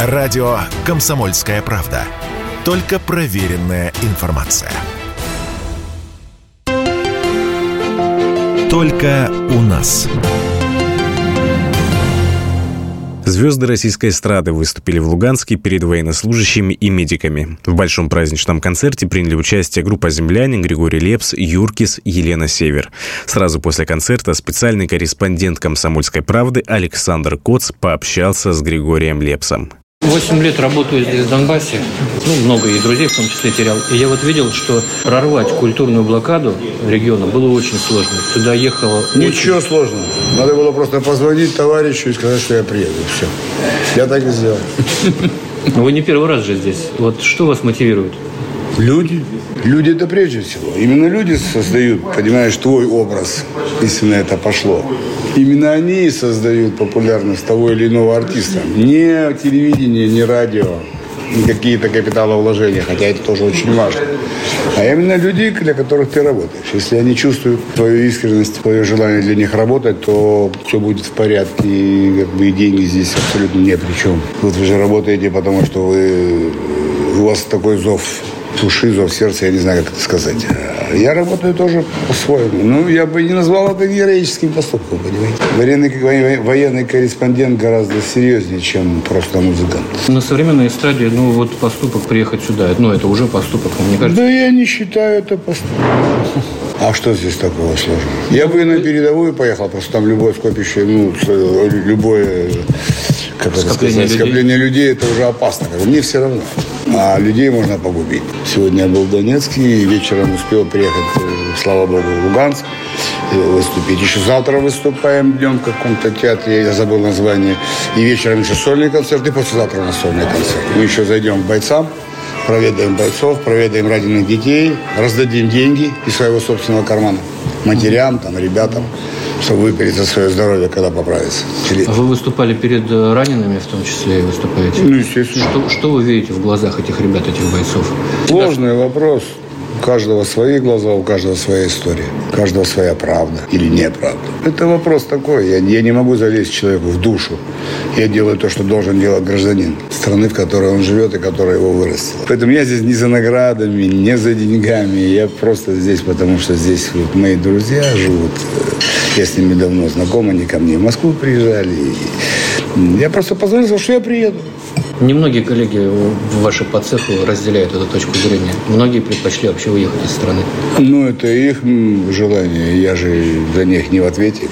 Радио «Комсомольская правда». Только проверенная информация. Только у нас. Звезды российской эстрады выступили в Луганске перед военнослужащими и медиками. В большом праздничном концерте приняли участие группа «Земляне», Григорий Лепс, Юркис, Елена Север. Сразу после концерта специальный корреспондент «Комсомольской правды» Александр Коц пообщался с Григорием Лепсом. Восемь лет работаю здесь, в Донбассе. Ну, много и друзей в том числе терял. И я вот видел, что прорвать культурную блокаду региона было очень сложно. Сюда ехало... Ничего очень... сложного. Надо было просто позвонить товарищу и сказать, что я приеду. Все. Я так и сделал. Но вы не первый раз же здесь. Вот что вас мотивирует? Люди. Люди это прежде всего. Именно люди создают, понимаешь, твой образ, если на это пошло. Именно они создают популярность того или иного артиста. Не телевидение, не радио, не какие-то капиталовложения, хотя это тоже очень важно. А именно люди, для которых ты работаешь. Если они чувствуют твою искренность, твое желание для них работать, то все будет в порядке. И, как бы, и деньги здесь абсолютно не при чем. Вот вы же работаете, потому что вы, у вас такой зов души, зов сердца, я не знаю, как это сказать. Я работаю тоже по-своему. Ну, я бы не назвал это героическим поступком, понимаете. Военный, военный корреспондент гораздо серьезнее, чем просто музыкант. На современной эстраде, ну, вот поступок приехать сюда, ну, это уже поступок, мне кажется. Да я не считаю это поступком. А что здесь такого сложного? Я бы и на передовую поехал, просто там любое скопище, ну, любое как это скопление, сказать, людей. скопление людей, это уже опасно. Мне все равно. А людей можно погубить. Сегодня я был в Донецке и вечером успел приехать, э, слава богу, в Луганск выступить. Еще завтра выступаем днем в каком-то театре, я забыл название. И вечером еще сольный концерт, и послезавтра у нас сольный концерт. Мы еще зайдем к бойцам, проведаем бойцов, проведаем раненых детей, раздадим деньги из своего собственного кармана матерям, там, ребятам чтобы выпить за свое здоровье, когда поправится. А вы выступали перед э, ранеными, в том числе, и выступаете? Ну, естественно. Что, что вы видите в глазах этих ребят, этих бойцов? Сложный вопрос. Каждого свои глаза, у каждого своя история. У каждого своя правда или неправда. Это вопрос такой. Я, я не могу залезть человеку в душу. Я делаю то, что должен делать гражданин страны, в которой он живет и которая его вырастила. Поэтому я здесь не за наградами, не за деньгами. Я просто здесь, потому что здесь вот мои друзья живут. Я с ними давно знаком, они ко мне в Москву приезжали. Я просто позвонил, что я приеду. Немногие коллеги ваши по цеху разделяют эту точку зрения. Многие предпочли вообще уехать из страны. Ну, это их желание. Я же за них не в ответе.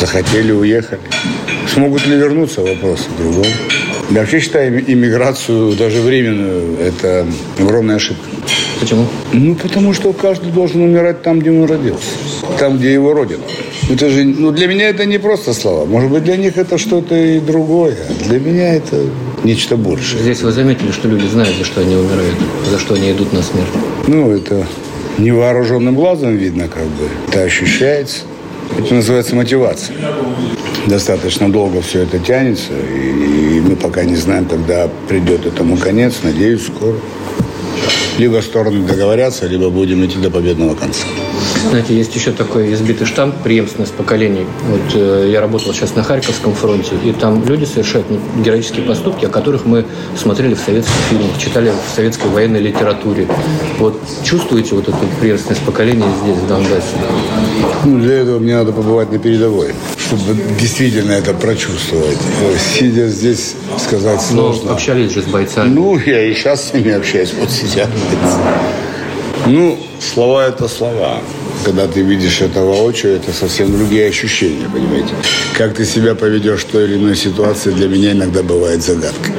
Захотели, уехали. Смогут ли вернуться, вопрос в другом. Я вообще считаю иммиграцию, даже временную, это огромная ошибка. Почему? Ну, потому что каждый должен умирать там, где он родился. Там, где его родина. Это же, ну, для меня это не просто слова. Может быть, для них это что-то и другое. Для меня это нечто большее. Здесь вы заметили, что люди знают, за что они умирают, за что они идут на смерть. Ну, это невооруженным глазом видно, как бы. Это ощущается. Это называется мотивация. Достаточно долго все это тянется, и мы пока не знаем, когда придет этому конец. Надеюсь, скоро. Либо стороны договорятся, либо будем идти до победного конца. Знаете, есть еще такой избитый штамп преемственность поколений. Вот э, я работал сейчас на Харьковском фронте, и там люди совершают ну, героические поступки, о которых мы смотрели в советских фильмах, читали в советской военной литературе. Вот чувствуете вот эту преемственность поколений здесь, в Донбассе? Ну, для этого мне надо побывать на передовой, чтобы действительно это прочувствовать. Сидя здесь, сказать сложно. Но общались же с бойцами. Ну, я и сейчас с ними общаюсь, вот сидят. Ну, слова – это слова. Когда ты видишь это воочию, это совсем другие ощущения, понимаете? Как ты себя поведешь в той или иной ситуации, для меня иногда бывает загадкой.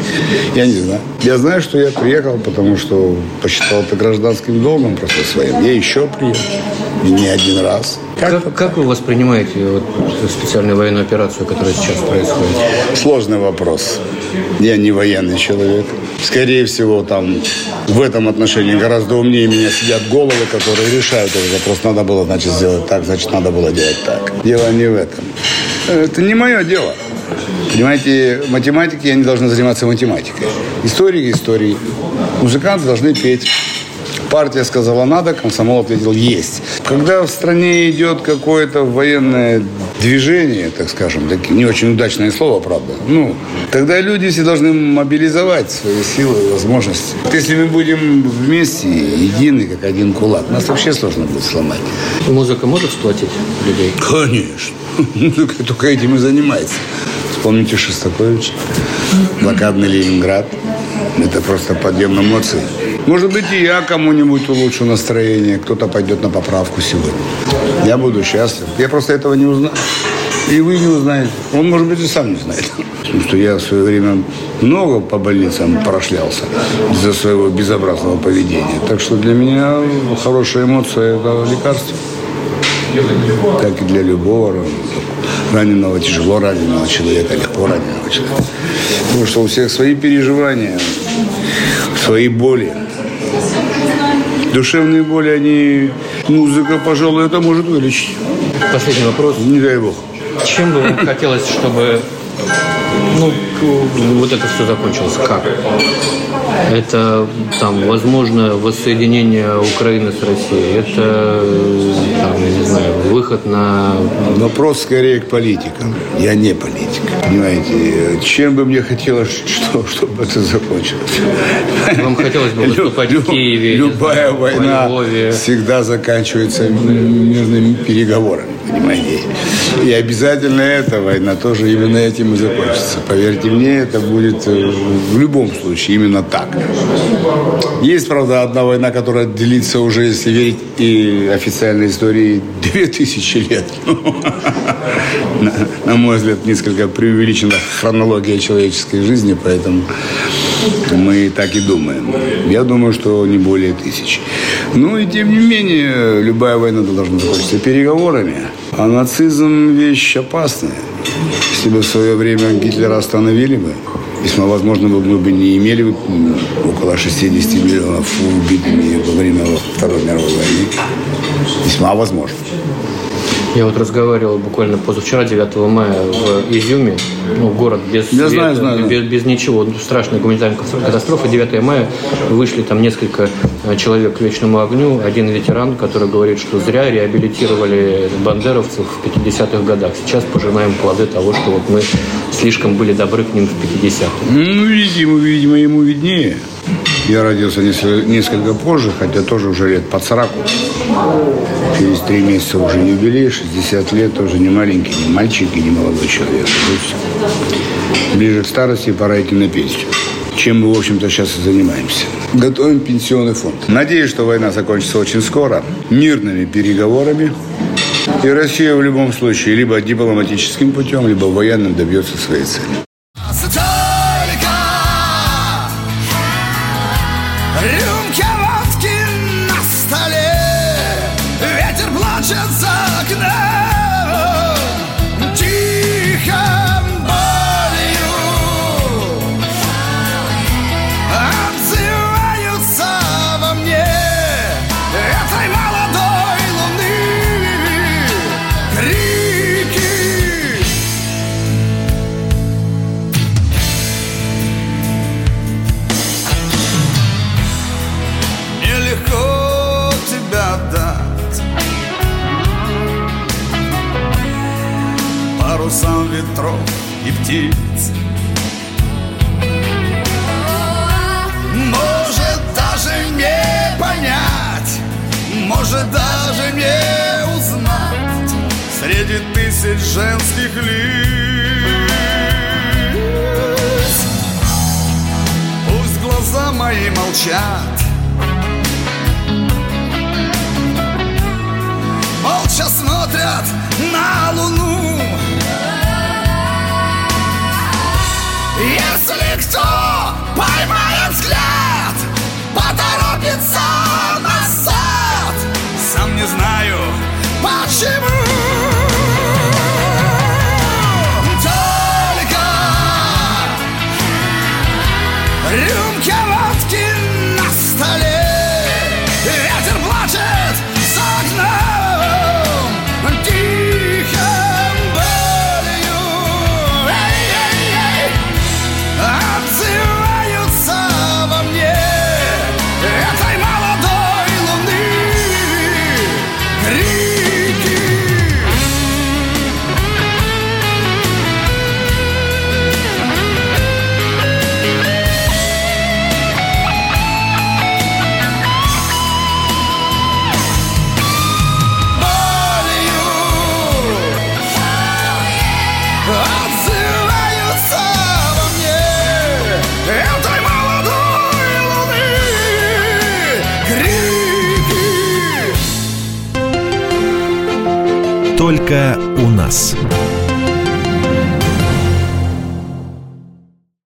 Я не знаю. Я знаю, что я приехал, потому что посчитал это гражданским долгом просто своим. Я еще приехал. Не один раз. Как, как, как вы воспринимаете вот, специальную военную операцию, которая сейчас происходит? Сложный вопрос. Я не военный человек. Скорее всего, там в этом отношении гораздо умнее меня сидят головы, которые решают этот вопрос. Надо было, значит, сделать так, значит, надо было делать так. Дело не в этом. Это не мое дело. Понимаете, математики, они должны заниматься математикой. Истории – истории. Музыканты должны петь Партия сказала надо, комсомол ответил есть. Когда в стране идет какое-то военное движение, так скажем, не очень удачное слово, правда, ну, тогда люди все должны мобилизовать свои силы и возможности. Если мы будем вместе, едины, как один кулак, нас вообще сложно будет сломать. Музыка может сплотить людей? Конечно. Музыка только этим и занимается. Вспомните Шостаковича, блокадный Ленинград. Это просто подъем эмоций. Может быть, и я кому-нибудь улучшу настроение. Кто-то пойдет на поправку сегодня. Я буду счастлив. Я просто этого не узнаю. И вы не узнаете. Он, может быть, и сам не знает. Потому что я в свое время много по больницам прошлялся из-за своего безобразного поведения. Так что для меня хорошая эмоция – это лекарство. Как и для любого раненого, тяжело раненого человека, легко раненого человека. Потому что у всех свои переживания, свои боли. Душевные боли, они, музыка, пожалуй, это может вылечить. Последний вопрос. Не дай бог. Чем бы вам хотелось, чтобы ну, вот это все закончилось? Как? Это, там, возможно, воссоединение Украины с Россией. Это, там, я не знаю, выход на... Вопрос скорее к политикам. Я не политик. Понимаете, чем бы мне хотелось, что, чтобы это закончилось? Вам хотелось бы выступать Лю, в Киеве? Любая война всегда заканчивается мирными переговорами, понимаете? И обязательно эта война тоже именно этим и закончится. Поверьте мне, это будет э, в любом случае именно так. Есть, правда, одна война, которая длится уже, если верить и официальной истории, две тысячи лет. На мой взгляд, несколько преувеличена хронология человеческой жизни, поэтому мы так и думаем. Я думаю, что не более тысячи. Ну и тем не менее, любая война должна закончиться переговорами. А нацизм вещь опасная. Если бы в свое время Гитлера остановили бы, весьма возможно, мы бы не имели около 60 миллионов убитыми во время Второй мировой войны. Весьма возможно. Я вот разговаривал буквально позавчера, 9 мая, в Изюме, ну, город без Я света, знаю, знаю, без, без ничего, страшная гуманитарная катастрофа. 9 мая вышли там несколько э, человек к вечному огню. Один ветеран, который говорит, что зря реабилитировали бандеровцев в 50-х годах. Сейчас пожинаем плоды того, что вот мы слишком были добры к ним в 50-х. Ну, видимо, видимо, ему виднее. Я родился несколько позже, хотя тоже уже лет под 40. Через три месяца уже юбилей, 60 лет, тоже не маленький, не мальчик и не молодой человек. Ближе к старости пора идти на пенсию. Чем мы, в общем-то, сейчас и занимаемся. Готовим пенсионный фонд. Надеюсь, что война закончится очень скоро, мирными переговорами. И Россия в любом случае либо дипломатическим путем, либо военным добьется своей цели. Ветров и птиц. Может даже не понять, может даже не узнать Среди тысяч женских лиц. Пусть глаза мои молчат. Молча смотрят на луну рюмки водки Только у нас.